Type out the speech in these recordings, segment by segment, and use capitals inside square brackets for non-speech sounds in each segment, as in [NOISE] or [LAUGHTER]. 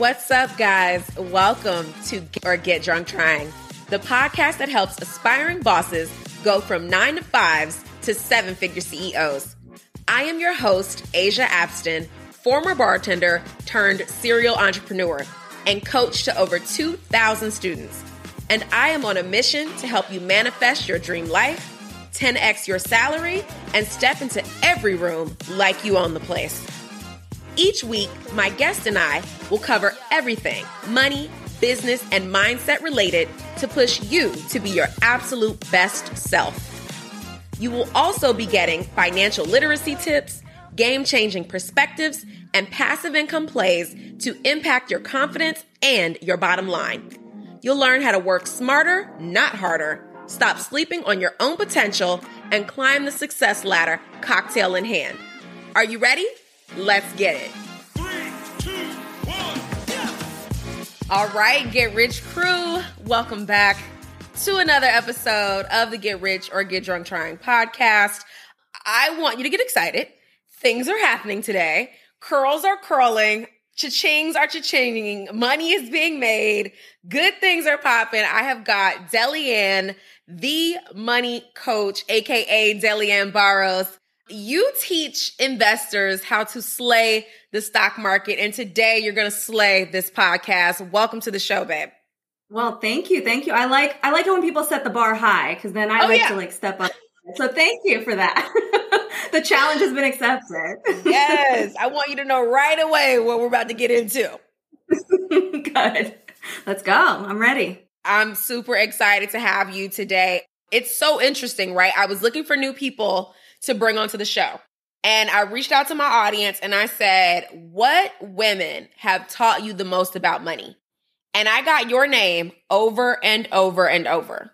What's up, guys? Welcome to Get or Get Drunk Trying, the podcast that helps aspiring bosses go from nine to fives to seven figure CEOs. I am your host, Asia Abston, former bartender turned serial entrepreneur and coach to over 2,000 students. And I am on a mission to help you manifest your dream life, 10x your salary, and step into every room like you own the place. Each week, my guest and I will cover everything money, business, and mindset related to push you to be your absolute best self. You will also be getting financial literacy tips, game changing perspectives, and passive income plays to impact your confidence and your bottom line. You'll learn how to work smarter, not harder, stop sleeping on your own potential, and climb the success ladder cocktail in hand. Are you ready? Let's get it. All right, Get Rich crew, welcome back to another episode of the Get Rich or Get Drunk Trying podcast. I want you to get excited. Things are happening today. Curls are curling. Cha-chings are cha-chinging. Money is being made. Good things are popping. I have got Delyanne, the money coach, aka Delyanne Barros. You teach investors how to slay the stock market. And today you're going to slay this podcast. Welcome to the show, babe. Well, thank you. Thank you. I like, I like it when people set the bar high because then I oh, like yeah. to like step up. So thank you for that. [LAUGHS] the challenge has been accepted. yes. I want you to know right away what we're about to get into. [LAUGHS] Good. Let's go. I'm ready. I'm super excited to have you today. It's so interesting, right? I was looking for new people to bring onto the show. And I reached out to my audience and I said, What women have taught you the most about money? And I got your name over and over and over.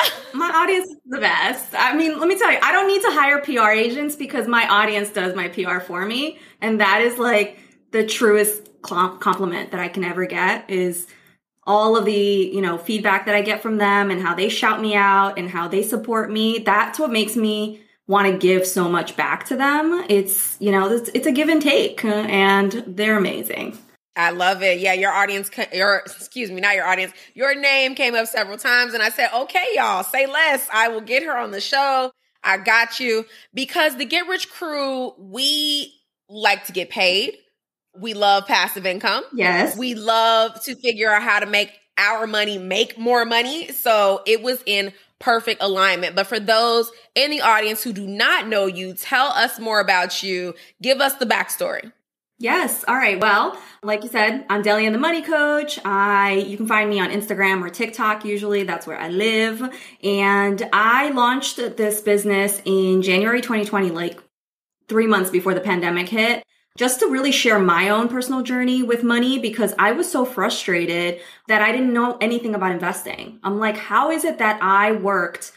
[LAUGHS] my audience is the best. I mean, let me tell you, I don't need to hire PR agents because my audience does my PR for me. And that is like the truest compliment that I can ever get is all of the, you know, feedback that I get from them and how they shout me out and how they support me. That's what makes me want to give so much back to them. It's, you know, it's, it's a give and take and they're amazing. I love it. Yeah, your audience, your excuse me, not your audience. Your name came up several times, and I said, "Okay, y'all, say less. I will get her on the show. I got you." Because the Get Rich Crew, we like to get paid. We love passive income. Yes. We love to figure out how to make our money make more money. So it was in perfect alignment. But for those in the audience who do not know you, tell us more about you. Give us the backstory. Yes. All right. Well, like you said, I'm Delyanne the Money Coach. I you can find me on Instagram or TikTok. Usually, that's where I live. And I launched this business in January 2020, like three months before the pandemic hit just to really share my own personal journey with money because I was so frustrated that I didn't know anything about investing. I'm like, how is it that I worked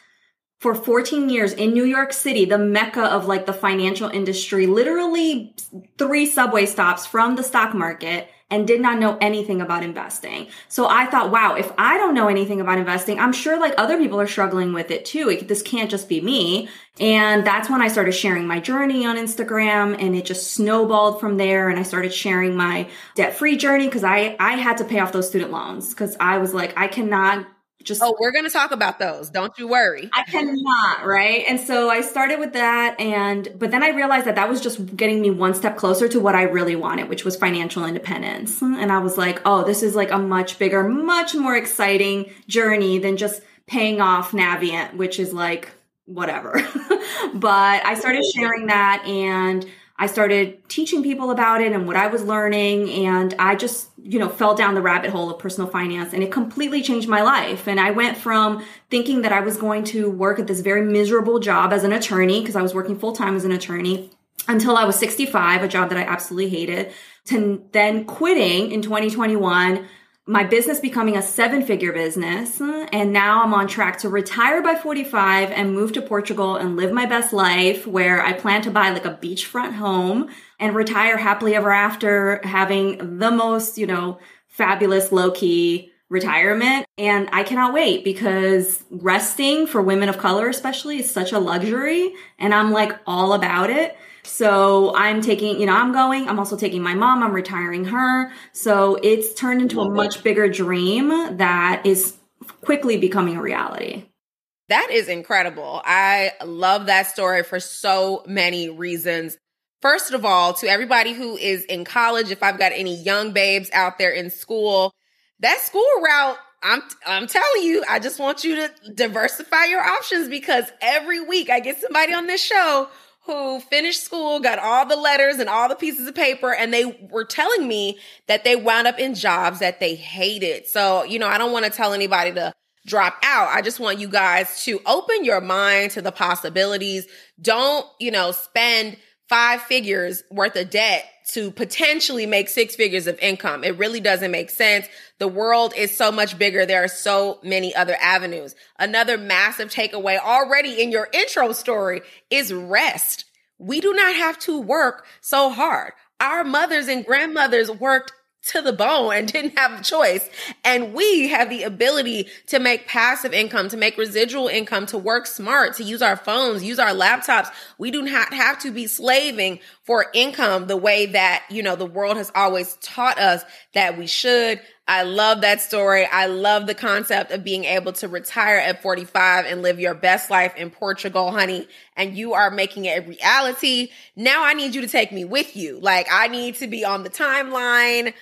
for 14 years in New York City, the mecca of like the financial industry, literally three subway stops from the stock market and did not know anything about investing. So I thought, wow, if I don't know anything about investing, I'm sure like other people are struggling with it too. this can't just be me. And that's when I started sharing my journey on Instagram and it just snowballed from there. And I started sharing my debt free journey because I, I had to pay off those student loans because I was like, I cannot just oh we're going to talk about those. Don't you worry. I cannot right? And so i started with that and but then i realized that that was just getting me one step closer to what i really wanted which was financial independence. And i was like oh this is like a much bigger much more exciting journey than just paying off navient which is like whatever. [LAUGHS] But i started sharing that and I started teaching people about it and what I was learning. And I just, you know, fell down the rabbit hole of personal finance and it completely changed my life. And I went from thinking that I was going to work at this very miserable job as an attorney, because I was working full time as an attorney until I was 65, a job that I absolutely hated, to then quitting in 2021 my business becoming a seven figure business. And now I'm on track to retire by 45 and move to Portugal and live my best life where I plan to buy like a beachfront home and retire happily ever after having the most, you know, fabulous low key retirement. And I cannot wait because resting for women of color, especially, is such a luxury. And I'm like all about it. So I'm taking, you know, I'm going, I'm also taking my mom, I'm retiring her. So it's turned into a much bigger dream that is quickly becoming a reality. That is incredible. I love that story for so many reasons. First of all, to everybody who is in college, if I've got any young babes out there in school, that school route, I'm I'm telling you, I just want you to diversify your options because every week I get somebody on this show who finished school, got all the letters and all the pieces of paper, and they were telling me that they wound up in jobs that they hated. So, you know, I don't want to tell anybody to drop out. I just want you guys to open your mind to the possibilities. Don't, you know, spend five figures worth of debt to potentially make six figures of income. It really doesn't make sense. The world is so much bigger. There are so many other avenues. Another massive takeaway already in your intro story is rest. We do not have to work so hard. Our mothers and grandmothers worked to the bone and [LAUGHS] didn't have a choice. And we have the ability to make passive income, to make residual income, to work smart, to use our phones, use our laptops. We do not have to be slaving for income the way that, you know, the world has always taught us that we should. I love that story. I love the concept of being able to retire at 45 and live your best life in Portugal, honey. And you are making it a reality. Now I need you to take me with you. Like I need to be on the timeline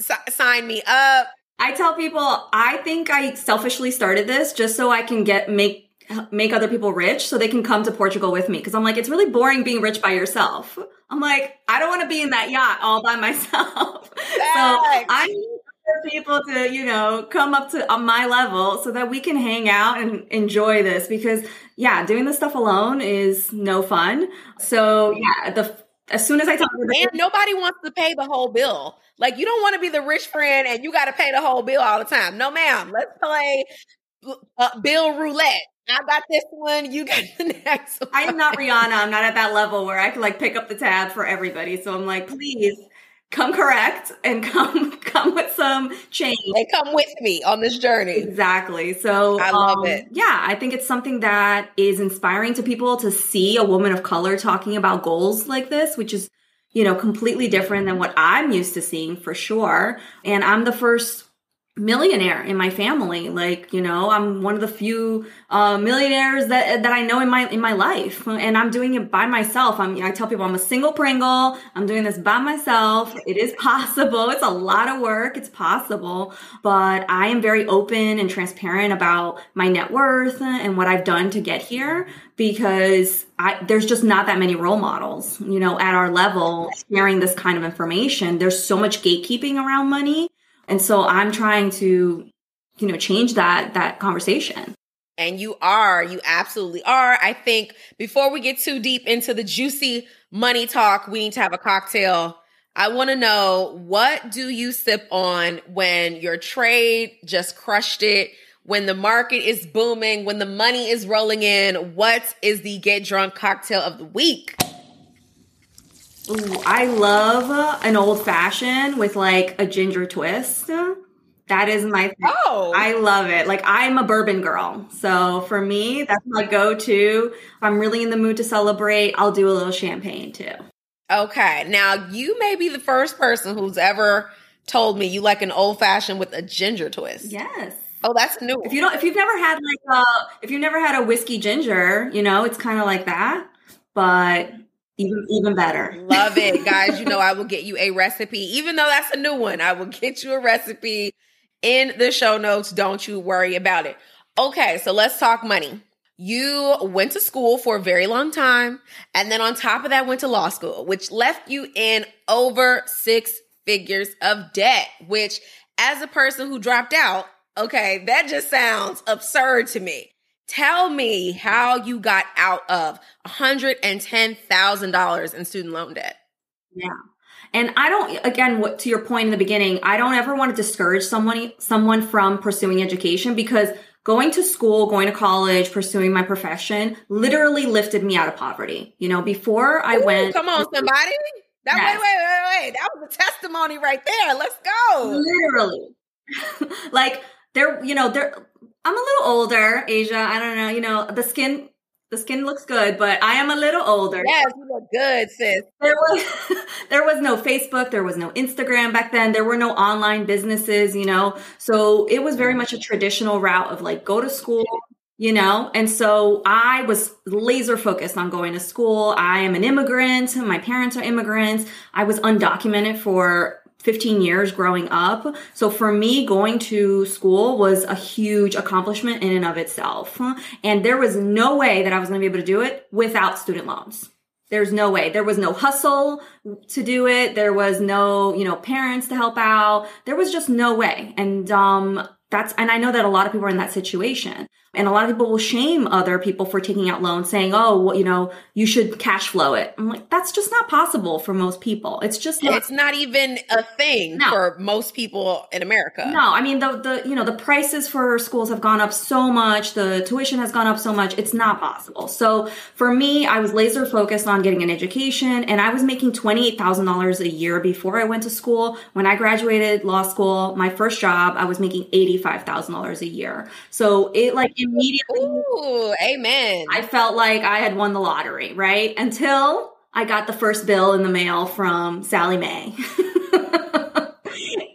s- sign me up. I tell people I think I selfishly started this just so I can get make make other people rich so they can come to Portugal with me because I'm like it's really boring being rich by yourself. I'm like I don't want to be in that yacht all by myself. [LAUGHS] so I need people to you know come up to on my level so that we can hang out and enjoy this because yeah doing this stuff alone is no fun so yeah the as soon as I talk to and nobody wants to pay the whole bill. Like you don't want to be the rich friend and you got to pay the whole bill all the time. No, ma'am. Let's play uh, bill roulette. I got this one. You got [LAUGHS] the next one. I am not Rihanna. I'm not at that level where I can like pick up the tab for everybody. So I'm like, please come correct and come [LAUGHS] come with some change. They come with me on this journey. Exactly. So I love um, it. Yeah, I think it's something that is inspiring to people to see a woman of color talking about goals like this, which is you know completely different than what I'm used to seeing for sure. And I'm the first millionaire in my family. Like you know i'm one of the few uh, millionaires that that i know in my in my life and i'm doing it by myself. I'm i tell people i'm a single pringle. I'm doing this by myself. It is [LAUGHS] possible. It's a lot of work. It's possible. But i am very open and transparent about my net worth and what i've done to get here because I, there's just not that many role models, you know, at our level sharing this kind of information. There's so much gatekeeping around money and so I'm trying to, you know, change that that conversation. And you are, you absolutely are. I think before we get too deep into the juicy money talk, we need to have a cocktail. I want to know what do you sip on when your trade just crushed it? When the market is booming, when the money is rolling in, what is the get drunk cocktail of the week? Ooh, I love an old fashioned with like a ginger twist. That is my oh, I love it. Like I'm a bourbon girl, so for me, that's my go-to. If I'm really in the mood to celebrate, I'll do a little champagne too. Okay, now you may be the first person who's ever told me you like an old fashioned with a ginger twist. Yes. Oh, that's new. If you don't, if you've never had like a, if you've never had a whiskey ginger, you know, it's kind of like that. But even even better. Love it, [LAUGHS] guys. you know, I will get you a recipe, even though that's a new one. I will get you a recipe in the show notes. Don't you worry about it. Okay, so let's talk money. You went to school for a very long time, and then on top of that, went to law school, which left you in over six figures of debt. Which, as a person who dropped out, okay, that just sounds absurd to me. Tell me how you got out of $110,000 in student loan debt. Yeah. And I don't, again, what, to your point in the beginning, I don't ever want to discourage someone, someone from pursuing education because going to school, going to college, pursuing my profession literally lifted me out of poverty. You know, before I Ooh, went. Come on, somebody. That, yes. Wait, wait, wait, wait. That was a testimony right there. Let's go. Literally. [LAUGHS] like they're, you know, they're, I'm a little older, Asia. I don't know, you know, the skin the skin looks good, but I am a little older. Yes, you look good, sis. There was [LAUGHS] there was no Facebook, there was no Instagram back then. There were no online businesses, you know. So it was very much a traditional route of like go to school, you know. And so I was laser focused on going to school. I am an immigrant. My parents are immigrants. I was undocumented for 15 years growing up. So for me, going to school was a huge accomplishment in and of itself. And there was no way that I was going to be able to do it without student loans. There's no way. There was no hustle to do it. There was no, you know, parents to help out. There was just no way. And, um, that's, and I know that a lot of people are in that situation. And a lot of people will shame other people for taking out loans saying, oh, well, you know, you should cash flow it. I'm like, that's just not possible for most people. It's just not. It's not even a thing no. for most people in America. No, I mean, the, the, you know, the prices for schools have gone up so much. The tuition has gone up so much. It's not possible. So for me, I was laser focused on getting an education and I was making $28,000 a year before I went to school. When I graduated law school, my first job, I was making $85,000 a year. So it like, immediately. Ooh, amen. I felt like I had won the lottery, right? Until I got the first bill in the mail from Sallie Mae. [LAUGHS]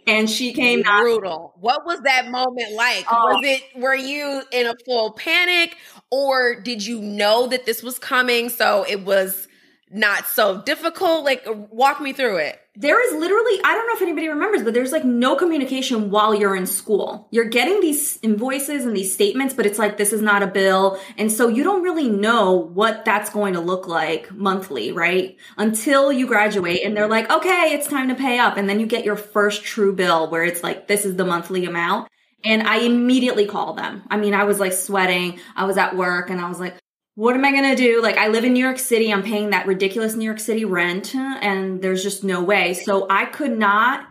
and she came brutal. What was that moment like? Oh. Was it were you in a full panic or did you know that this was coming so it was not so difficult? Like walk me through it there is literally, I don't know if anybody remembers, but there's like no communication while you're in school. You're getting these invoices and these statements, but it's like, this is not a bill. And so you don't really know what that's going to look like monthly, right? Until you graduate and they're like, okay, it's time to pay up. And then you get your first true bill where it's like, this is the monthly amount. And I immediately call them. I mean, I was like sweating. I was at work and I was like, what am I going to do? Like, I live in New York City. I'm paying that ridiculous New York City rent, and there's just no way. So I could not,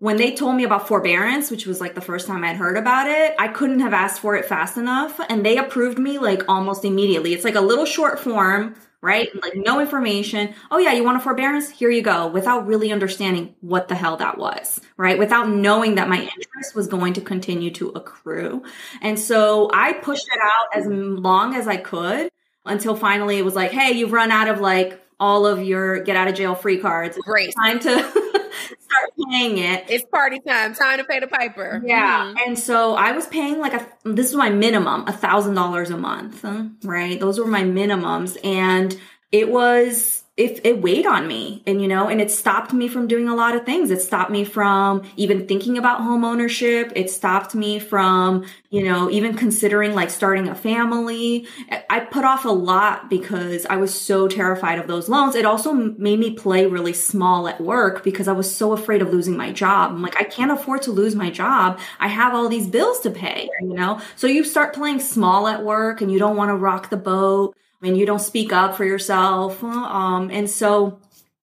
when they told me about forbearance, which was like the first time I'd heard about it, I couldn't have asked for it fast enough. And they approved me like almost immediately. It's like a little short form, right? Like, no information. Oh, yeah, you want a forbearance? Here you go, without really understanding what the hell that was, right? Without knowing that my interest was going to continue to accrue. And so I pushed it out as long as I could until finally it was like, hey, you've run out of like all of your get out of jail free cards. Great. Time to [LAUGHS] start paying it. It's party time. Time to pay the piper. Yeah. Mm-hmm. And so I was paying like a, this was my minimum, a thousand dollars a month, right? Those were my minimums. And it was, it, it weighed on me and you know and it stopped me from doing a lot of things. It stopped me from even thinking about home ownership. It stopped me from you know even considering like starting a family. I put off a lot because i was so terrified of those loans. It also made me play really small at work because i was so afraid of losing my job. I'm like i can't afford to lose my job. I have all these bills to pay you know? So you start playing small at work and you don't want to rock the boat and you don't speak up for yourself. Um, and so,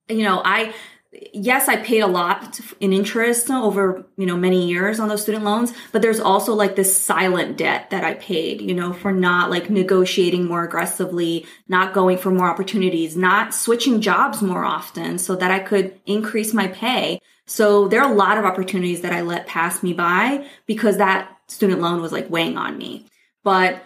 you know, I, yes, I paid a lot in interest over, you know, many years on those student loans, but there's also like this silent debt that I paid, you know, for not like negotiating more aggressively, not going for more opportunities, not switching jobs more often so that I could increase my pay. So there are a lot of opportunities that I let pass me by because that student loan was like weighing on me. But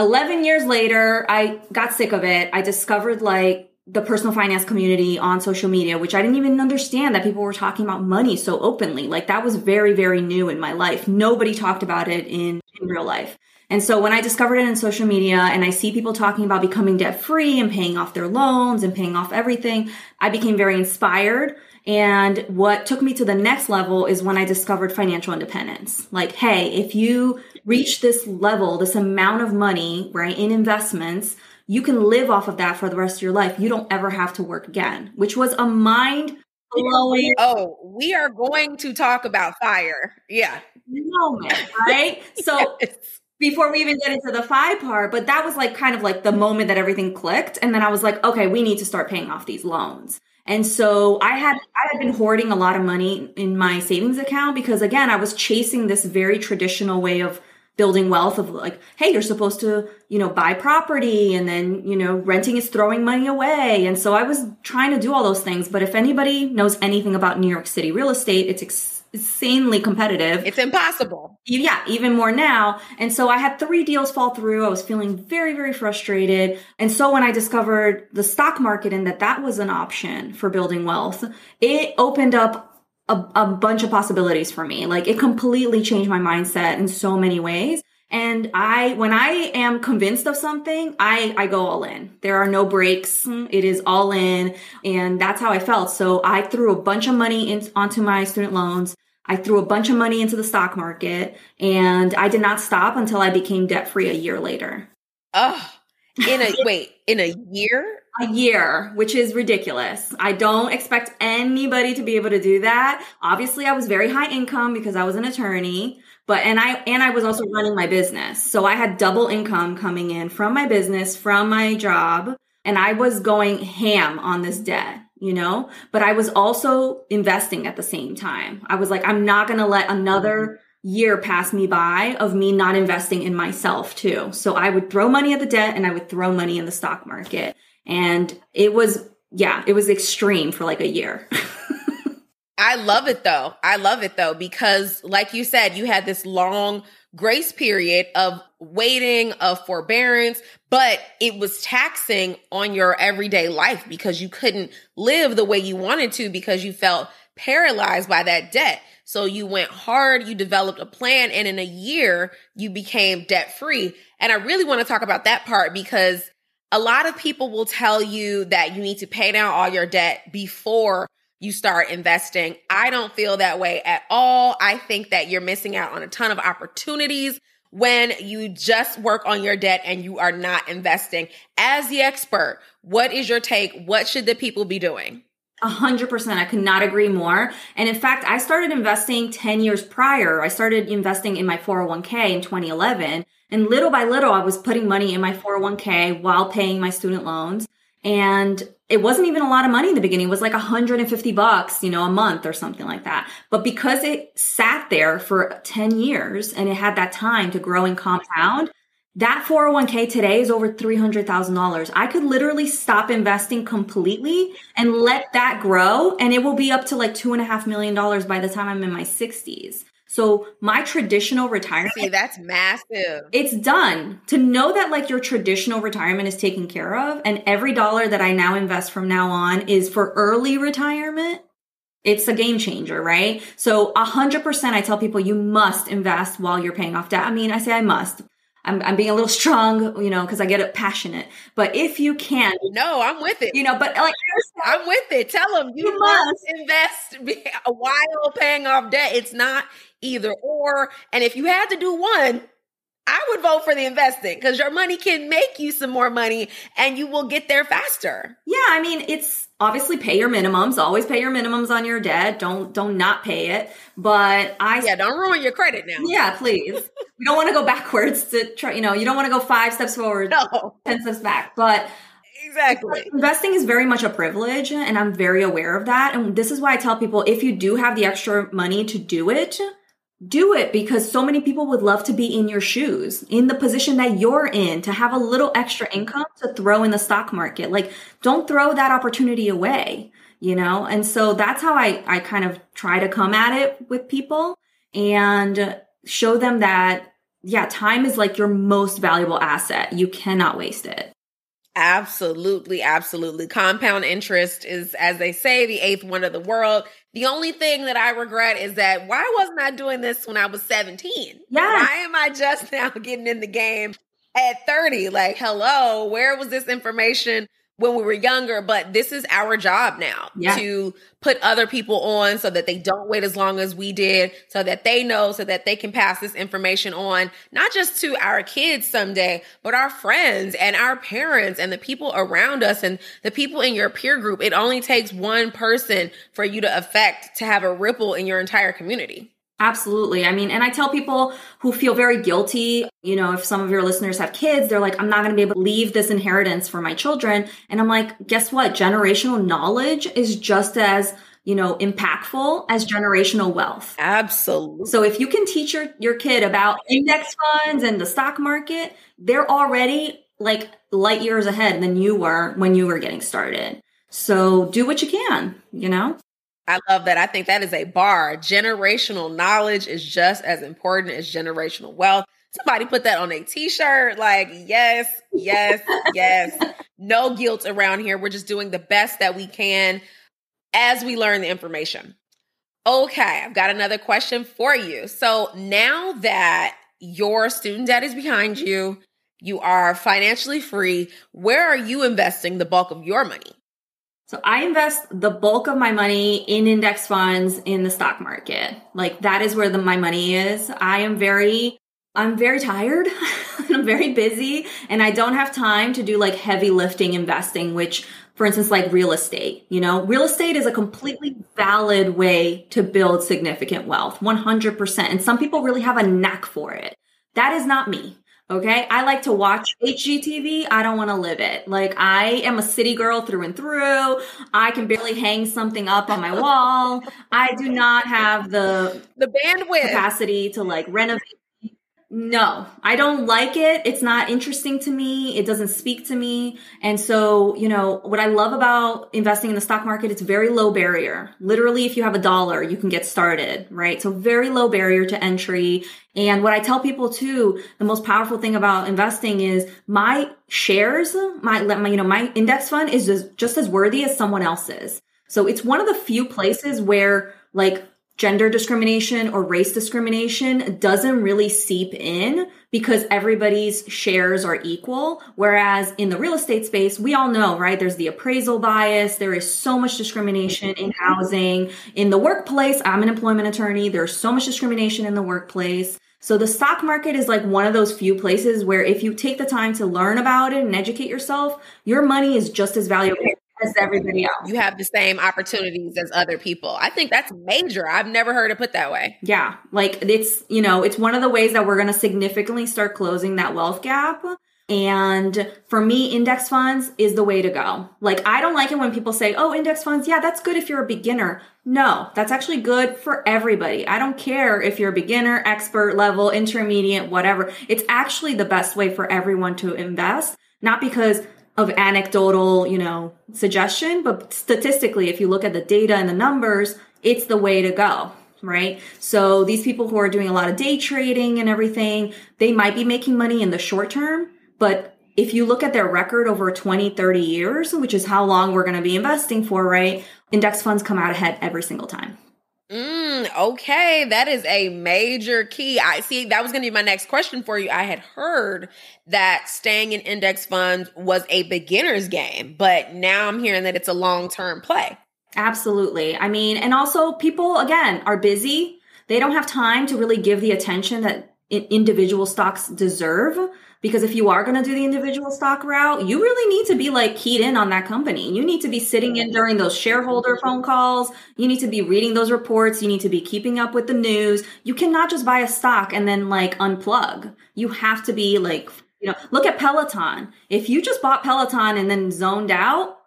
11 years later, I got sick of it. I discovered like the personal finance community on social media, which I didn't even understand that people were talking about money so openly. Like that was very, very new in my life. Nobody talked about it in, in real life. And so when I discovered it in social media and I see people talking about becoming debt free and paying off their loans and paying off everything, I became very inspired. And what took me to the next level is when I discovered financial independence. Like, hey, if you reach this level, this amount of money, right, in investments, you can live off of that for the rest of your life. You don't ever have to work again, which was a mind blowing. [LAUGHS] Oh, we are going to talk about fire. Yeah. Moment, right? [LAUGHS] So yes. before we even get into the fire part, but that was like kind of like the moment that everything clicked. And then I was like, okay, we need to start paying off these loans. And so I had I had been hoarding a lot of money in my savings account because again, I was chasing this very traditional way of building wealth of like, hey, you're supposed to, you know, buy property and then, you know, renting is throwing money away. And so I was trying to do all those things. But if anybody knows anything about New York City real estate, it's ex- insanely competitive. It's impossible. Yeah, even more now. And so I had three deals fall through. I was feeling very, very frustrated. And so when I discovered the stock market and that that was an option for building wealth, it opened up a, a bunch of possibilities for me. Like it completely changed my mindset in so many ways. And I, when I am convinced of something, I, I go all in. There are no brakes. It is all in. And that's how I felt. So I threw a bunch of money in, onto my student loans. I threw a bunch of money into the stock market and I did not stop until I became debt free a year later. Oh, in a, [LAUGHS] wait, in a year? A year, which is ridiculous. I don't expect anybody to be able to do that. Obviously, I was very high income because I was an attorney, but and I and I was also running my business. So I had double income coming in from my business, from my job, and I was going ham on this debt, you know? But I was also investing at the same time. I was like I'm not going to let another year pass me by of me not investing in myself too. So I would throw money at the debt and I would throw money in the stock market. And it was, yeah, it was extreme for like a year. [LAUGHS] I love it though. I love it though, because like you said, you had this long grace period of waiting, of forbearance, but it was taxing on your everyday life because you couldn't live the way you wanted to because you felt paralyzed by that debt. So you went hard, you developed a plan, and in a year, you became debt free. And I really want to talk about that part because a lot of people will tell you that you need to pay down all your debt before you start investing. I don't feel that way at all. I think that you're missing out on a ton of opportunities when you just work on your debt and you are not investing. As the expert, what is your take? What should the people be doing? A hundred percent. I could not agree more. And in fact, I started investing 10 years prior. I started investing in my 401k in 2011. And little by little, I was putting money in my 401k while paying my student loans. And it wasn't even a lot of money in the beginning. It was like 150 bucks, you know, a month or something like that. But because it sat there for 10 years and it had that time to grow and compound, that 401k today is over $300,000. I could literally stop investing completely and let that grow and it will be up to like two and a half million dollars by the time I'm in my sixties. So my traditional retirement. See, that's massive. It's done. To know that like your traditional retirement is taken care of and every dollar that I now invest from now on is for early retirement. It's a game changer, right? So a hundred percent, I tell people you must invest while you're paying off debt. I mean, I say I must. I'm, I'm being a little strong, you know, because I get it passionate. But if you can, no, I'm with it. You know, but like I'm with it. Tell them you, you must invest [LAUGHS] while paying off debt. It's not either or. And if you had to do one, I would vote for the investing because your money can make you some more money and you will get there faster. Yeah, I mean, it's obviously pay your minimums. Always pay your minimums on your debt. Don't don't not pay it. But I Yeah, don't ruin your credit now. Yeah, please. [LAUGHS] we don't want to go backwards to try, you know, you don't want to go 5 steps forward, no. 10 steps back. But Exactly. Investing is very much a privilege and I'm very aware of that. And this is why I tell people if you do have the extra money to do it, do it because so many people would love to be in your shoes, in the position that you're in, to have a little extra income to throw in the stock market. Like, don't throw that opportunity away, you know? And so that's how I, I kind of try to come at it with people and show them that, yeah, time is like your most valuable asset. You cannot waste it. Absolutely, absolutely. Compound interest is, as they say, the eighth wonder of the world. The only thing that I regret is that why wasn't I doing this when I was 17? Yeah. Why am I just [LAUGHS] now getting in the game at 30? Like, hello, where was this information when we were younger, but this is our job now yeah. to put other people on so that they don't wait as long as we did, so that they know, so that they can pass this information on, not just to our kids someday, but our friends and our parents and the people around us and the people in your peer group. It only takes one person for you to affect to have a ripple in your entire community. Absolutely. I mean, and I tell people who feel very guilty, you know, if some of your listeners have kids, they're like, I'm not going to be able to leave this inheritance for my children. And I'm like, guess what? Generational knowledge is just as, you know, impactful as generational wealth. Absolutely. So if you can teach your, your kid about index funds and the stock market, they're already like light years ahead than you were when you were getting started. So do what you can, you know? I love that. I think that is a bar. Generational knowledge is just as important as generational wealth. Somebody put that on a t-shirt. Like, yes, yes, [LAUGHS] yes. No guilt around here. We're just doing the best that we can as we learn the information. Okay, I've got another question for you. So now that your student debt is behind you, you are financially free, where are you investing the bulk of your money? So I invest the bulk of my money in index funds in the stock market. Like that is where the, my money is. I am very I'm very tired [LAUGHS] I'm very busy and I don't have time to do like heavy lifting investing, which for instance, like real estate, you know, real estate is a completely valid way to build significant wealth, 100%. And some people really have a knack for it. That is not me. Okay. I like to watch HGTV. I don't want to live it. Like I am a city girl through and through. I can barely hang something up on my wall. I do not have the [LAUGHS] the bandwidth capacity to like renovate no, I don't like it. It's not interesting to me. It doesn't speak to me. And so, you know, what I love about investing in the stock market, it's very low barrier. Literally, if you have a dollar, you can get started, right? So very low barrier to entry. And what I tell people too, the most powerful thing about investing is my shares, my, my you know, my index fund is just, just as worthy as someone else's. So it's one of the few places where like gender discrimination or race discrimination doesn't really seep in because everybody's shares are equal. Whereas in the real estate space, we all know, right? There's the appraisal bias. There is so much discrimination in housing. In the workplace, I'm an employment attorney. There's so much discrimination in the workplace. So the stock market is like one of those few places where if you take the time to learn about it and educate yourself, your money is just as valuable as everybody else. You have the same opportunities as other people. I think that's major. I've never heard it put that way. Yeah. Like it's, you know, it's one of the ways that we're going to significantly start closing that wealth gap. And for me, index funds is the way to go. Like, I don't like it when people say, oh, index funds, yeah, that's good if you're a beginner. No, that's actually good for everybody. I don't care if you're a beginner, expert level, intermediate, whatever. It's actually the best way for everyone to invest. Not because of anecdotal, you know, suggestion, but statistically, if you look at the data and the numbers, it's the way to go, right? So these people who are doing a lot of day trading and everything, they might be making money in the short term, but if you look at their record over 20, 30 years, which is how long we're going to be investing for, right? Index funds come out ahead every single time. Mm, okay, that is a major key. I see that was going to be my next question for you. I had heard that staying in index funds was a beginner's game, but now I'm hearing that it's a long-term play. Absolutely. I mean, and also people again are busy. They don't have time to really give the attention that individual stocks deserve. Because if you are going to do the individual stock route, you really need to be like keyed in on that company. You need to be sitting in during those shareholder phone calls. You need to be reading those reports. You need to be keeping up with the news. You cannot just buy a stock and then like unplug. You have to be like, you know, look at Peloton. If you just bought Peloton and then zoned out,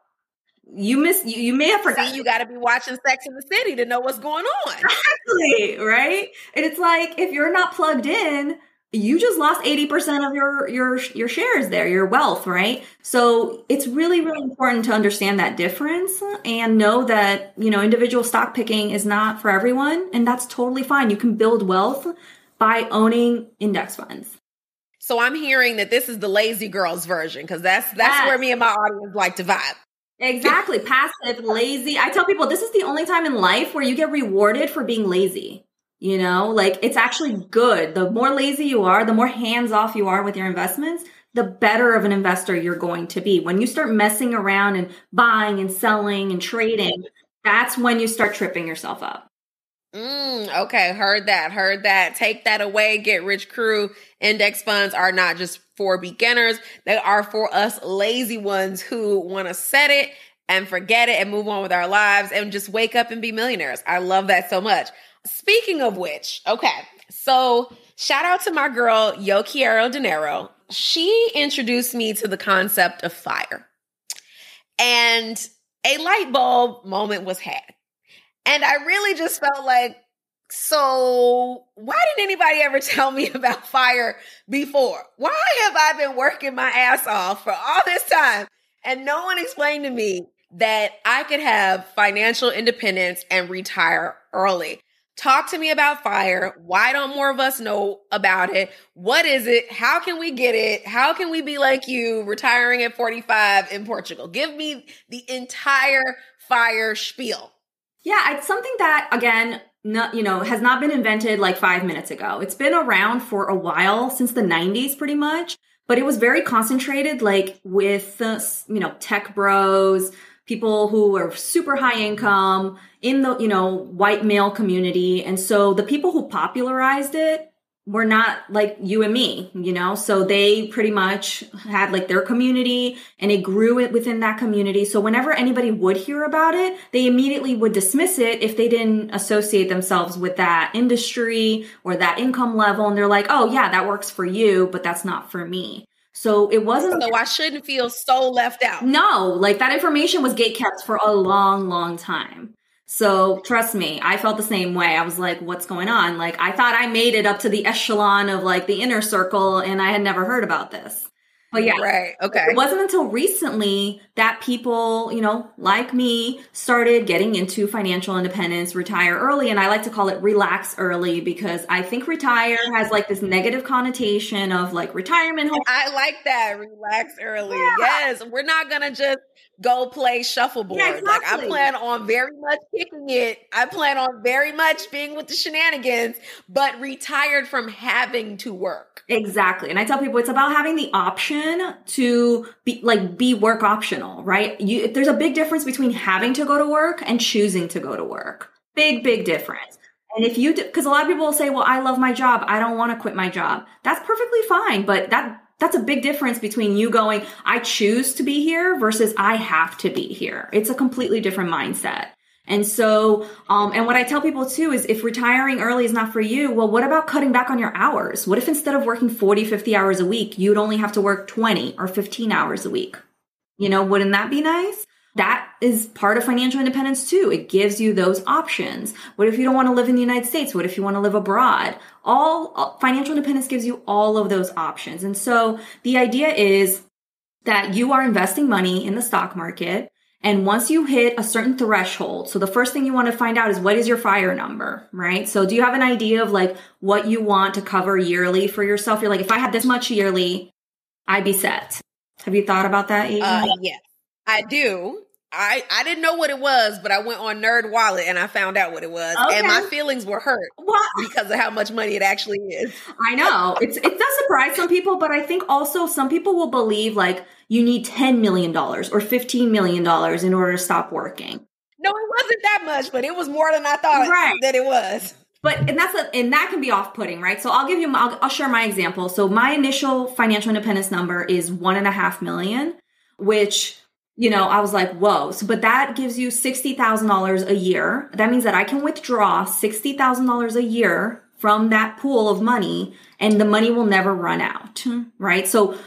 you miss you, you may have forgotten. See, you got to be watching Sex in the City to know what's going on. Exactly, right? And it's like if you're not plugged in, you just lost 80% of your your your shares there your wealth right? So it's really really important to understand that difference and know that you know individual stock picking is not for everyone and that's totally fine. You can build wealth by owning index funds. So i'm hearing that this is the lazy girls version because that's that's yes. where me and my audience like to vibe. Exactly. Passive lazy. I tell people this is the only time in life where you get rewarded for being lazy you know, like it's actually good. The more lazy you are, the more hands off you are with your investments, the better of an investor you're going to be. When you start messing around and buying and selling and trading, that's when you start tripping yourself up. Mm, okay, heard that, heard that. Take that away. Get rich crew. Index funds are not just for beginners, they are for us lazy ones who want to set it and forget it and move on with our lives and just wake up and be millionaires. I love that so much. Speaking of which, okay, so shout out to my girl Yo Quiero Dinero. She introduced me to the concept of fire. And a light bulb moment was had. And I really just felt like, so why didn't anybody ever [LAUGHS] tell me about fire before? Why have I been working my ass off for all this time and no one explained to me that I could have financial independence and retire early. Talk to me about fire. Why don't more of us know about it? What is it? How can we get it? How can we be like you retiring at 45 in Portugal? Give me the entire fire spiel. Yeah, it's something that again, not, you know, has not been invented like 5 minutes ago. It's been around for a while since the 90s pretty much, but it was very concentrated like with uh, you know, tech bros, people who are super high income in the, you know, white male community. And so the people who popularized it were not like you and me, you know? So they pretty much had like their community and it grew it within that community. So whenever anybody would hear about it, they immediately would dismiss it if they didn't associate themselves with that industry or that income level. And they're like, oh yeah, that works for you, but that's not for me. So it wasn't. So I shouldn't feel so left out. No, like that information was gate kept for a long, long time. So trust me, I felt the same way. I was like, what's going on? Like, I thought I made it up to the echelon of like the inner circle and I had never heard about this. But yeah. Right. Okay. It wasn't until recently that people, you know, like me started getting into financial independence, retire early. And I like to call it relax early because I think retire has like this negative connotation of like retirement. I like that. Relax early. Yeah. Yes. We're not going to just go play shuffleboard. Yeah, exactly. Like I plan on very much kicking it. I plan on very much being with the shenanigans, but retired from having to work. Exactly. And I tell people it's about having the option to be like be work optional, right? You there's a big difference between having to go to work and choosing to go to work. Big big difference. And if you, because a lot of people will say, well, I love my job. I don't want to quit my job. That's perfectly fine. But that that's a big difference between you going, I choose to be here versus I have to be here. It's a completely different mindset. And so, um, and what I tell people too is if retiring early is not for you, well, what about cutting back on your hours? What if instead of working 40, 50 hours a week, you'd only have to work 20 or 15 hours a week? You know, wouldn't that be nice? That is part of financial independence too. It gives you those options. What if you don't want to live in the United States? What if you want to live abroad? All financial independence gives you all of those options. And so the idea is that you are investing money in the stock market. And once you hit a certain threshold, so the first thing you want to find out is what is your fire number, right? So do you have an idea of like what you want to cover yearly for yourself? You're like, if I had this much yearly, I'd be set. Have you thought about that? Uh, yes, I do. I, I didn't know what it was, but I went on Nerd Wallet and I found out what it was, okay. and my feelings were hurt what? [LAUGHS] because of how much money it actually is. I know it's it does surprise some people, but I think also some people will believe like you need ten million dollars or fifteen million dollars in order to stop working. No, it wasn't that much, but it was more than I thought right. that it was. But and that's a, and that can be off putting, right? So I'll give you I'll, I'll share my example. So my initial financial independence number is one and a half million, which you know, I was like, whoa. So, but that gives you $60,000 a year. That means that I can withdraw $60,000 a year from that pool of money and the money will never run out, hmm. right? So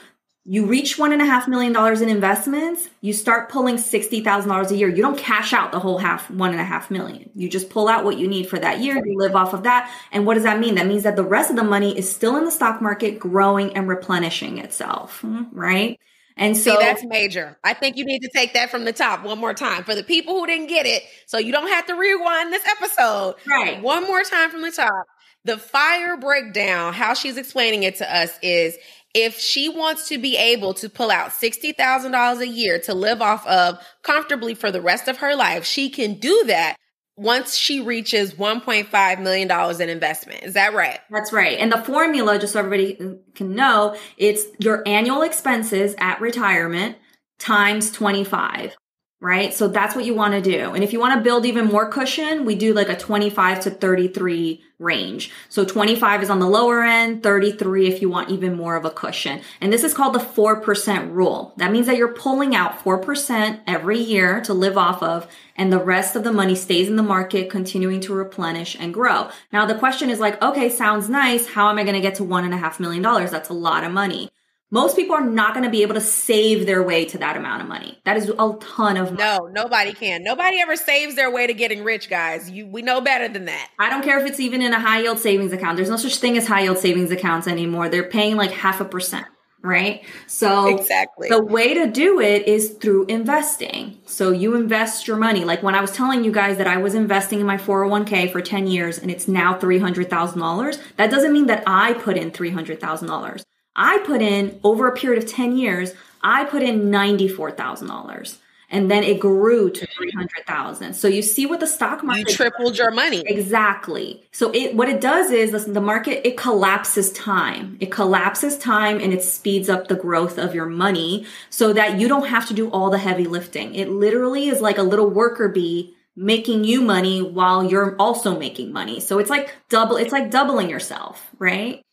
you reach one and a half million dollars in investments, you start pulling $60,000 a year. You don't cash out the whole half, one and a half million. You just pull out what you need for that year. You live off of that. And what does that mean? That means that the rest of the money is still in the stock market growing and replenishing itself, hmm. right? And so See, that's major. I think you need to take that from the top one more time for the people who didn't get it. So you don't have to rewind this episode. Right. One more time from the top. The fire breakdown, how she's explaining it to us is if she wants to be able to pull out $60,000 a year to live off of comfortably for the rest of her life, she can do that once she reaches $1.5 million in investment. Is that right? That's right. And the formula, just so everybody can know, it's your annual expenses at retirement times 25 right? So that's what you want to do. And if you want to build even more cushion, we do like a 25 to 33 range. So 25 is on the lower end, 33 if you want even more of a cushion. And this is called the 4% rule. That means that you're pulling out 4% every year to live off of and the rest of the money stays in the market, continuing to replenish and grow. Now the question is like, okay, sounds nice. How am I going to get to one and a half million dollars? That's a lot of money. Most people are not going to be able to save their way to that amount of money. That is a ton of money. No, nobody can. Nobody ever saves their way to getting rich, guys. You we know better than that. I don't care if it's even in a high yield savings account. There's no such thing as high yield savings accounts anymore. They're paying like half a percent. right? So exactly the way to do it is through investing. So you invest your money. Like when I was telling you guys that I was investing in my 401k for 10 years and it's now $300,000, that doesn't mean that I put in $300,000. I put in over a period of 10 years, I put in $94,000 and then it grew to 300,000. So you see what the stock market you tripled your money. Exactly. So it what it does is listen, the market it collapses time. It collapses time and it speeds up the growth of your money so that you don't have to do all the heavy lifting. It literally is like a little worker bee making you money while you're also making money. So it's like double it's like doubling yourself, right?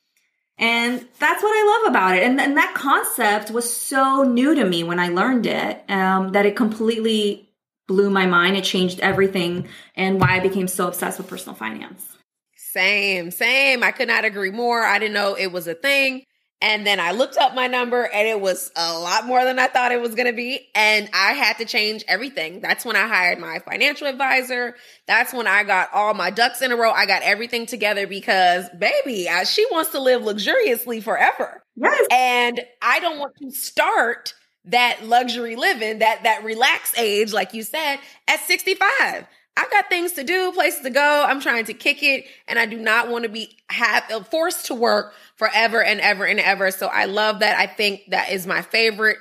And that's what I love about it. And, and that concept was so new to me when I learned it um, that it completely blew my mind. It changed everything and why I became so obsessed with personal finance. Same, same. I could not agree more. I didn't know it was a thing. And then I looked up my number and it was a lot more than I thought it was going to be. And I had to change everything. That's when I hired my financial advisor. That's when I got all my ducks in a row. I got everything together because baby, I, she wants to live luxuriously forever. Yes. And I don't want to start that luxury living, that, that relaxed age, like you said, at 65. I've got things to do, places to go. I'm trying to kick it and I do not want to be have, uh, forced to work forever and ever and ever. So I love that. I think that is my favorite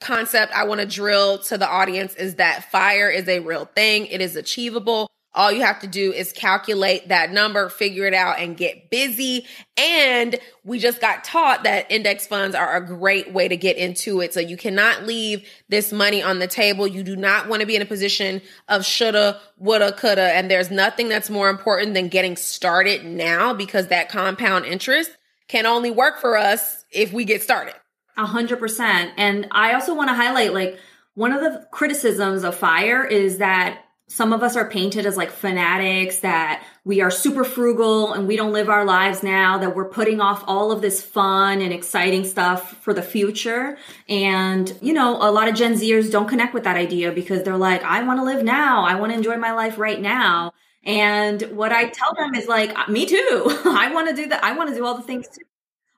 concept I want to drill to the audience is that fire is a real thing. It is achievable. All you have to do is calculate that number, figure it out, and get busy. And we just got taught that index funds are a great way to get into it. So you cannot leave this money on the table. You do not want to be in a position of shoulda, woulda, coulda. And there's nothing that's more important than getting started now because that compound interest can only work for us if we get started. A hundred percent. And I also want to highlight like one of the criticisms of fire is that some of us are painted as like fanatics that we are super frugal and we don't live our lives now that we're putting off all of this fun and exciting stuff for the future. And you know a lot of gen zers don't connect with that idea because they're like i want to live now. I want to enjoy my life right now. And what i tell them is like uh, me too. [LAUGHS] I want to do that i want to do all the things too.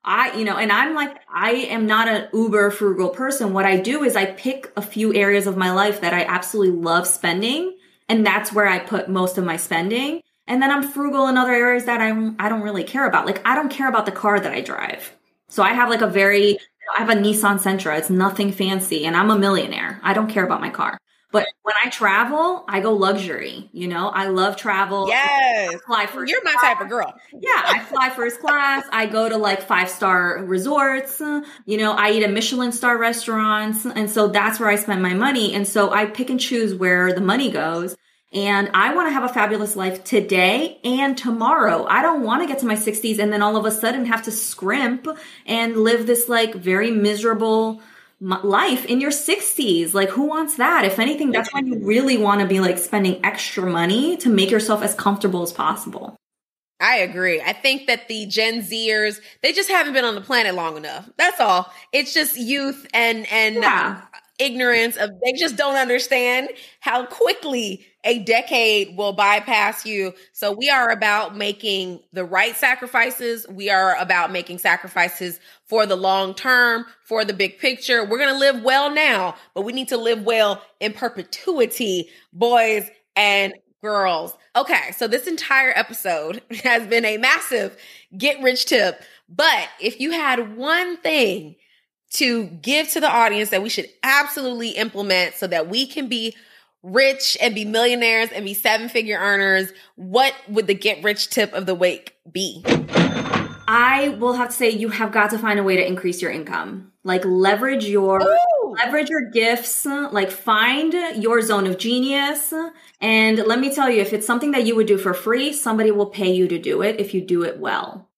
I, you know, and I'm like, I am not an uber frugal person. What I do is I pick a few areas of my life that I absolutely love spending and that's where I put most of my spending. And then I'm frugal in other areas that I'm I don't really care about. Like I don't care about the car that I drive. So I have like a very I have a Nissan Sentra. It's nothing fancy and I'm a millionaire. I don't care about my car. But when I travel, I go luxury. You know, I love travel. Yes, I fly first. You're my class. type of girl. yeah, I fly first class. I go to like five star resorts. You know, I eat at Michelin star restaurants, and so that's where I spend my money. And so I pick and choose where the money goes. And I want to have a fabulous life today and tomorrow. I don't want to get to my 60s and then all of a sudden have to scrimp and live this like very miserable life in your 60s. Like, who wants that? If anything, that's when you really want to be like spending extra money to make yourself as comfortable as possible. I agree. I think that the Gen Zers, they just haven't been on the planet long enough. That's all. It's just youth and, and, yeah. ignorance of they just don't understand how quickly a decade will bypass you. So we are about making the right sacrifices. We are about making sacrifices for the long term, for the big picture. We're going to live well now, but we need to live well in perpetuity, boys and girls. Okay. So this entire episode [LAUGHS] has been a massive get rich tip. But if you had one thing to give to the audience that we should absolutely implement so that we can be rich and be millionaires and be seven figure earners, what would the get rich tip of the week be? I will have to say you have got to find a way to increase your income. Like leverage your Ooh. leverage your gifts, like find your zone of genius. And let me tell you, if it's something that you would do for free, somebody will pay you to do it if you do it well.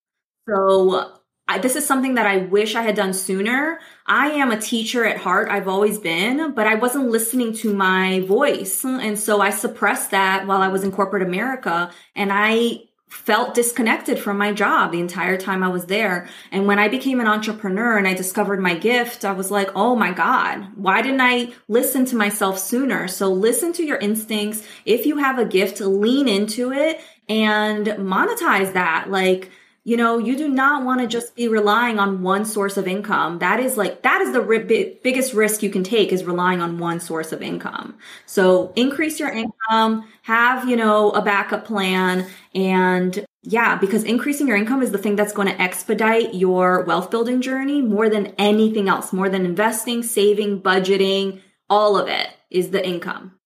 So I, this is something that I wish I had done sooner. I am a teacher at heart. I've always been, but I wasn't listening to my voice. And so I suppressed that while I was in corporate America and I felt disconnected from my job the entire time I was there. And when I became an entrepreneur and I discovered my gift, I was like, oh my God, why didn't I listen to myself sooner? So listen to your instincts. If you have a gift, lean into it and monetize that. Like, you know, you do not want to just be relying on one source of income. That is like, that is the ri- biggest risk you can take is relying on one source of income. So increase your income, have, you know, a backup plan and yeah, because increasing your income is the thing that's going to expedite your wealth building journey more than anything else, more than investing, saving, budgeting, all of it is the income.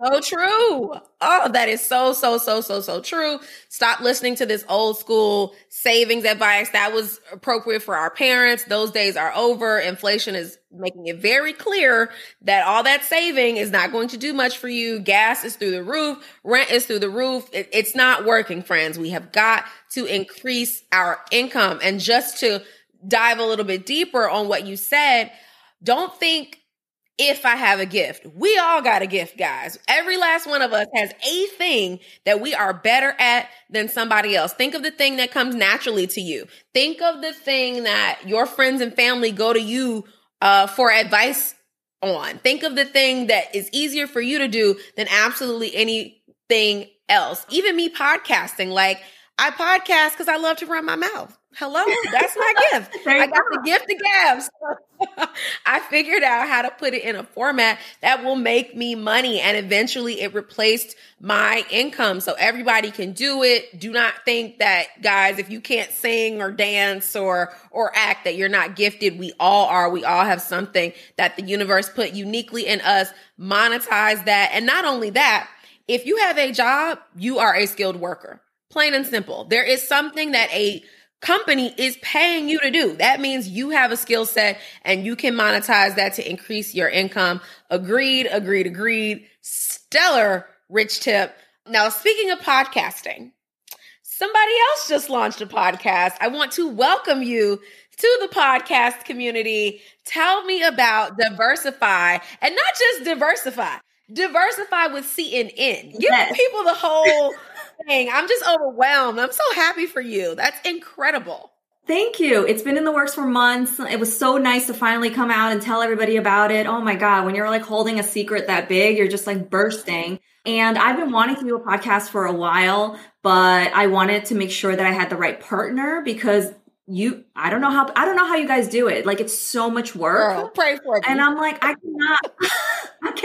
So true. Oh, that is so, so, so, so, so true. Stop listening to this old school savings advice. That was appropriate for our parents. Those days are over. Inflation is making it very clear that all that saving is not going to do much for you. Gas is through the roof. Rent is through the roof. It, it's not working, friends. We have got to increase our income. And just to dive a little bit deeper on what you said, don't think if I have a gift. We all got a gift, guys. Every last one of us has a thing that we are better at than somebody else. Think of the thing that comes naturally to you. Think of the thing that your friends and family go to you uh, for advice on. Think of the thing that is easier for you to do than absolutely anything else. Even me podcasting, like I podcast because I love to run my mouth. Hello, that's my [LAUGHS] gift. I got the gift of gabs. [LAUGHS] I figured out how to put it in a format that will make me money. And eventually it replaced my income. So everybody can do it. Do not think that guys, if you can't sing or dance or, or act that you're not gifted. We all are. We all have something that the universe put uniquely in us. Monetize that. And not only that, if you have a job, you are a skilled worker. Plain and simple. There is something that a company is paying you to do. That means you have a skill set and you can monetize that to increase your income. Agreed, agreed, agreed. Stellar rich tip. Now, speaking of podcasting, somebody else just launched a podcast. I want to welcome you to the podcast community. Tell me about diversify and not just diversify, diversify with CNN. Give yes. people the whole [LAUGHS] I'm just overwhelmed. I'm so happy for you. That's incredible. Thank you. It's been in the works for months. It was so nice to finally come out and tell everybody about it. Oh my God, when you're like holding a secret that big, you're just like bursting. And I've been wanting to do a podcast for a while, but I wanted to make sure that I had the right partner because you i don't know how i don't know how you guys do it like it's so much work Girl, pray for it and i'm like i cannot [LAUGHS]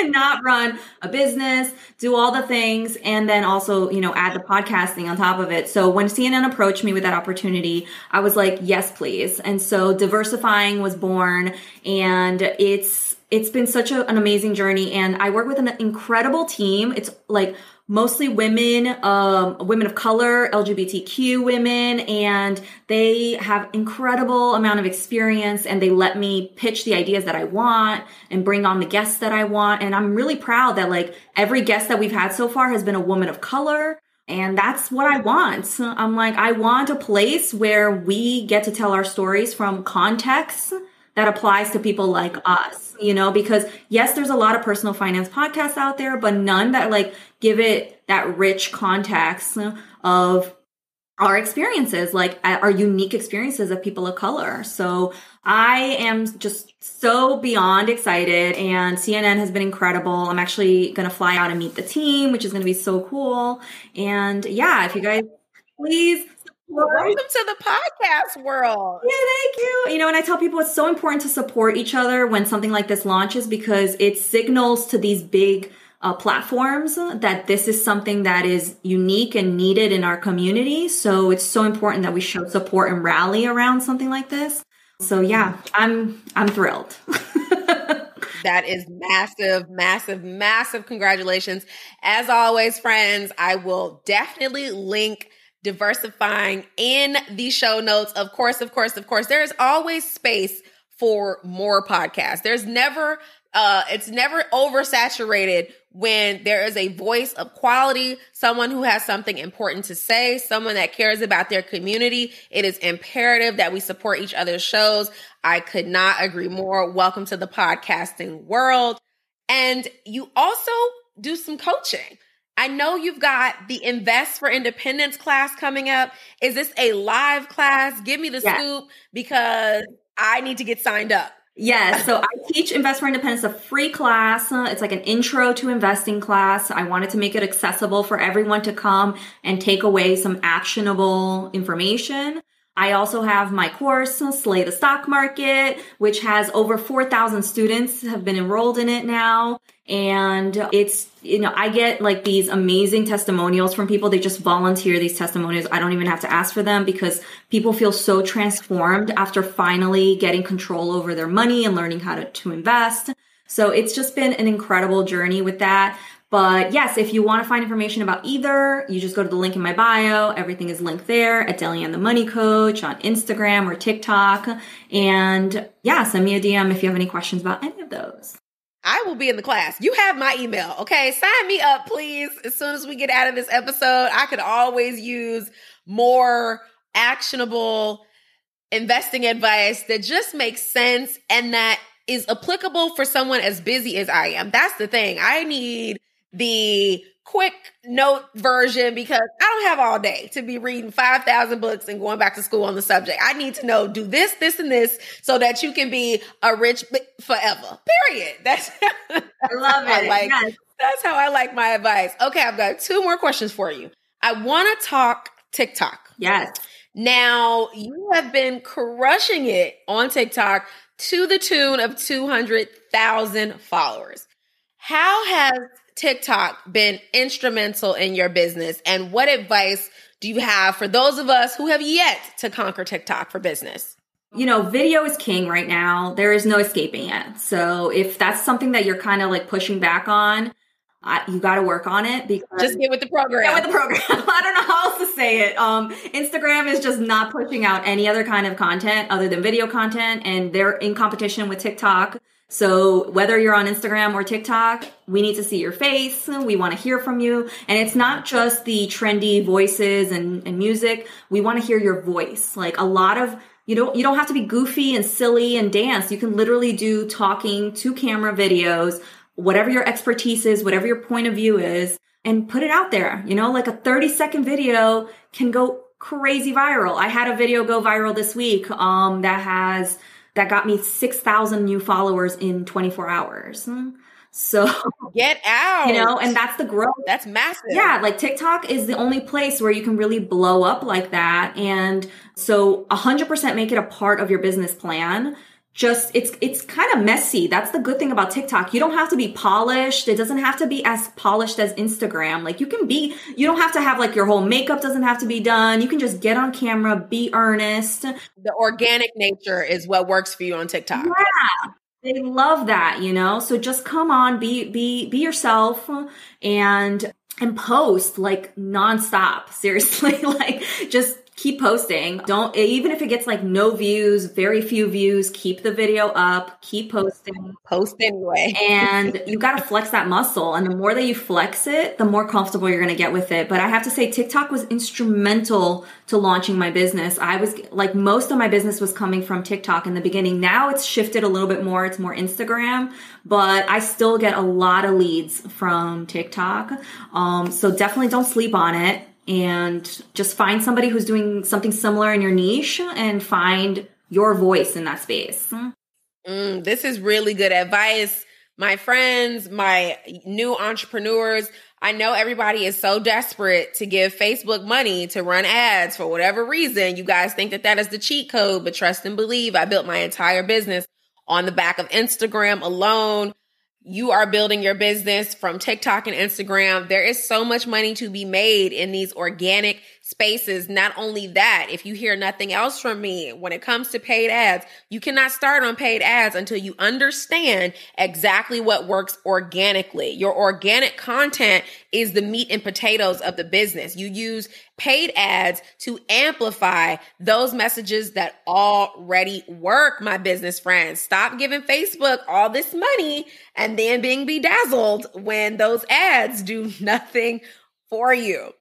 cannot run a business do all the things and then also you know add the podcasting on top of it. So when cnn approached me with that opportunity i was like yes please. And so diversifying was born and it's it's been such a, an amazing journey and i work with an incredible team. It's like mostly women, um, women of color, LGBTQ women, and they have incredible amount of experience and they let me pitch the ideas that I want and bring on the guests that I want. And I'm really proud that like every guest that we've had so far has been a woman of color. And that's what I want. I'm like, I want a place where we get to tell our stories from context that applies to people like us, you know, because yes, there's a lot of personal finance podcasts out there, but none that like give it that rich context of our experiences, like uh, our unique experiences of people of color. So I am just so beyond excited and CNN has been incredible. I'm actually going to fly out and meet the team, which is going to be so cool. And yeah, if you guys please Welcome to the podcast world. Yeah, thank you. You know, and I tell people it's so important to support each other when something like this launches because it signals to these big uh, platforms that this is something that is unique and needed in our community. So it's so important that we show support and rally around something like this. So yeah, I'm I'm thrilled. [LAUGHS] that is massive, massive, massive congratulations. As always, friends, I will definitely link diversifying in the show notes. Of course, of course, of course, there's always space for more podcasts. There's never, uh, it's never oversaturated when there is a voice of quality, someone who has something important to say, someone that cares about their community. It is imperative that we support each other's shows. I could not agree more. Welcome to the podcasting world. And you also do some coaching. I know you've got the Invest for Independence class coming up. Is this a live class? Give me the yeah. scoop because I need to get signed up. Yes. So [LAUGHS] I teach Invest for Independence, a free class. It's like an intro to investing class. I wanted to make it accessible for everyone to come and take away some actionable information. I also have my course, Slay the Stock Market, which has over 4,000 students have been enrolled in it now. And it's, you know, I get like these amazing testimonials from people. They just volunteer these testimonials. I don't even have to ask for them because people feel so transformed after finally getting control over their money and learning how to, to invest. So it's just been an incredible journey with that. But yes, if you want to find information about either, you just go to the link in my bio. Everything is linked there at Delyanne the Money Coach on Instagram or TikTok. And yeah, send me a DM if you have any questions about any of those. I will be in the class. You have my email, okay? Sign me up, please. As soon as we get out of this episode, I could always use more actionable investing advice that just makes sense and that is applicable for someone as busy as I am. That's the thing. I need the quick note version because I don't have all day to be reading 5,000 books and going back to school on the subject. I need to know do this, this, and this so that you can be a rich forever. Period. That's [LAUGHS] I love it. like, Yes. that's how I like my advice. Okay, I've got two more questions for you. I want to talk TikTok. Yes. Now, you have been crushing it on TikTok to the tune of 200,000 followers. How has TikTok been instrumental in your business? And what advice do you have for those of us who have yet to conquer TikTok for business? You know, video is king right now. There is no escaping it. So if that's something that you're kind of like pushing back on, I, you got to work on it because Just get with the program. Get with the program. [LAUGHS] I don't know how else to say it. Um, Instagram is just not pushing out any other kind of content other than video content, and they're in competition with TikTok. So whether you're on Instagram or TikTok, we need to see your face. We want to hear from you. And it's not just the trendy voices and, and music. We want to hear your voice. Like a lot of you don't you don't have to be goofy and silly and dance. You can literally do talking to camera videos, whatever your expertise is, whatever your point of view is, and put it out there. You know, like a 30 second video can go crazy viral. I had a video go viral this week um that has that got me 6,000 new followers in 24 hours. So, Get out. [LAUGHS] you know, and that's the growth. that's massive. Yeah, like TikTok is the only place where you can really blow up like that. And so 100% make it a part of your business plan. Just it's it's kind of messy. That's the good thing about TikTok. You don't have to be polished. It doesn't have to be as polished as Instagram. Like you can be you don't have to have like your whole makeup doesn't have to be done. You can just get on camera, be earnest. The organic nature is what works for you on TikTok. Yeah. They love that, you know? So just come on, be be be yourself and and post like nonstop. [LAUGHS] Seriously. like just keep posting. Don't even if it gets like no views, very few views, keep the video up, keep posting. Post anyway. And [LAUGHS] you got to flex that muscle. And the more that you flex it, the more comfortable you're going to get with it. But I have to say, TikTok was instrumental to launching my business. I was like, most of my business was coming from TikTok in the beginning. Now it's shifted a little bit more. It's more Instagram, but I still get a lot of leads from TikTok. Um, so definitely don't sleep on it and just find somebody who's doing something similar in your niche and find your voice in that space. Mm, this is really good advice. My friends, my new entrepreneurs, I know everybody is so desperate to give Facebook money to run ads for whatever reason. You guys think that that is the cheat code, but trust and believe I built my entire business on the back of Instagram alone. You are building your business from TikTok and Instagram. There is so much money to be made in these organic spaces. Not only that, if you hear nothing else from me, when it comes to paid ads, you cannot start on paid ads until you understand exactly what works organically. Your organic content is the meat and potatoes of the business. You use paid ads to amplify those messages that already work, my business friends. Stop giving Facebook all this money and then being bedazzled when those ads do [LAUGHS] nothing for you.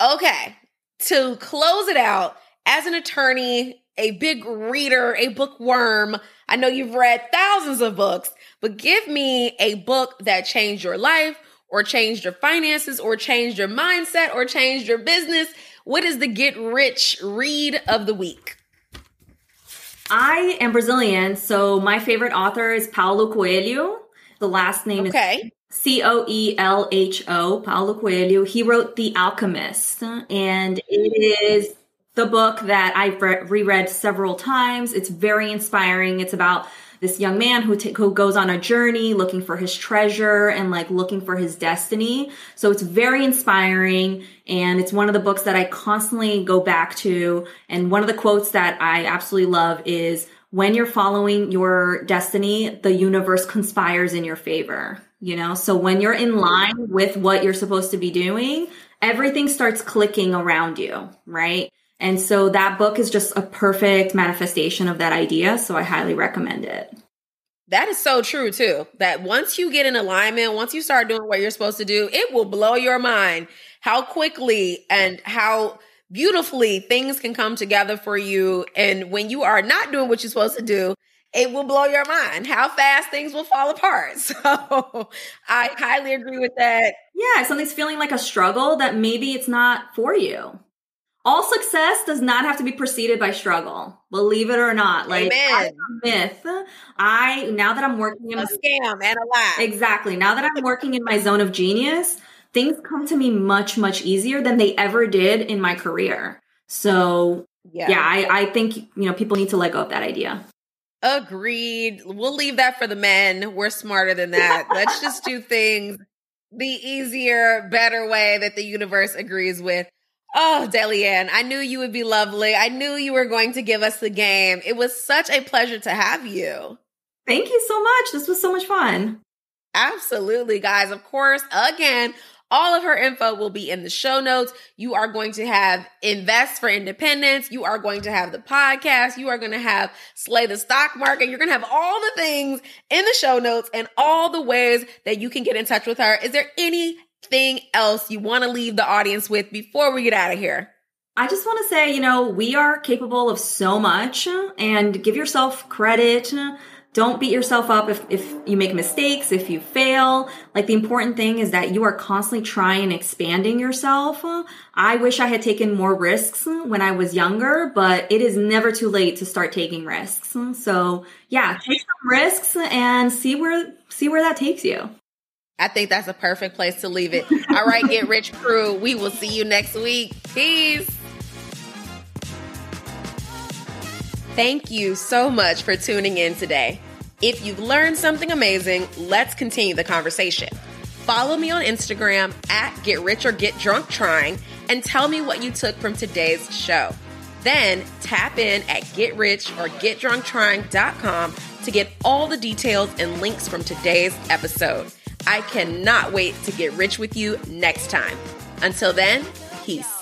Okay, to close it out, as an attorney, a big reader, a bookworm, I know you've read thousands of books, but give me a book that changed your life or changed your finances or changed your mindset or changed your business. What is the get rich read of the week? I am Brazilian, so my favorite author is Paulo Coelho. The last name okay. is C O E L H O, Paulo Coelho. He wrote The Alchemist, and it is the book that I've re- reread several times. It's very inspiring. It's about this young man who, t- who goes on a journey looking for his treasure and like looking for his destiny. So it's very inspiring. And it's one of the books that I constantly go back to. And one of the quotes that I absolutely love is when you're following your destiny, the universe conspires in your favor. You know, so when you're in line with what you're supposed to be doing, everything starts clicking around you, right? And so that book is just a perfect manifestation of that idea. So I highly recommend it. That is so true too. That once you get in alignment, once you start doing what you're supposed to do, it will blow your mind how quickly and how beautifully things can come together for you. And when you are not doing what you're supposed to do, it will blow your mind how fast things will fall apart. [LAUGHS] So I highly agree with that. Yeah, something's feeling like a struggle, that maybe it's not for you all success does not have to be preceded by struggle. Believe it or not, like Amen. myth. I now that I'm working in a scam and a lie. Exactly. Now that I'm working in my zone of genius, things come to me much much easier than they ever did in my career. So yeah, yeah I, I think you know people need to let go of that idea. Agreed. We'll leave that for the men. We're smarter than that. Let's just do things the easier, better way that the universe agrees with. Oh, Delyanne, I knew you would be lovely. I knew you were going to give us the game. It was such a pleasure to have you. Thank you so much. This was so much fun. Absolutely, guys. Of course, again, all of her info will be in the show notes. You are going to have Invest for Independence. You are going to have the podcast. You are going to have Slay the Stock Market. You're going to have all the things in the show notes and all the ways that you can get in touch with her. Is there anything else you want to leave the audience with before we get out of here? I just want to say, you know, we are capable of so much and give yourself credit. Don't beat yourself up if, if you make mistakes, if you fail. Like the important thing is that you are constantly trying and expanding yourself. I wish I had taken more risks when I was younger, but it is never too late to start taking risks. So yeah, take some risks and see where, see where that takes you. I think that's a perfect place to leave it. All right, Get Rich Crew, we will see you next week. Peace. Thank you so much for tuning in today. If you've learned something amazing, let's continue the conversation. Follow me on Instagram at Get Rich or Get Drunk Trying and tell me what you took from today's show. Then tap in at Get Rich or GetDrunkTrying.com to get all the details and links from today's episode. I cannot wait to get rich with you next time. Until then, peace.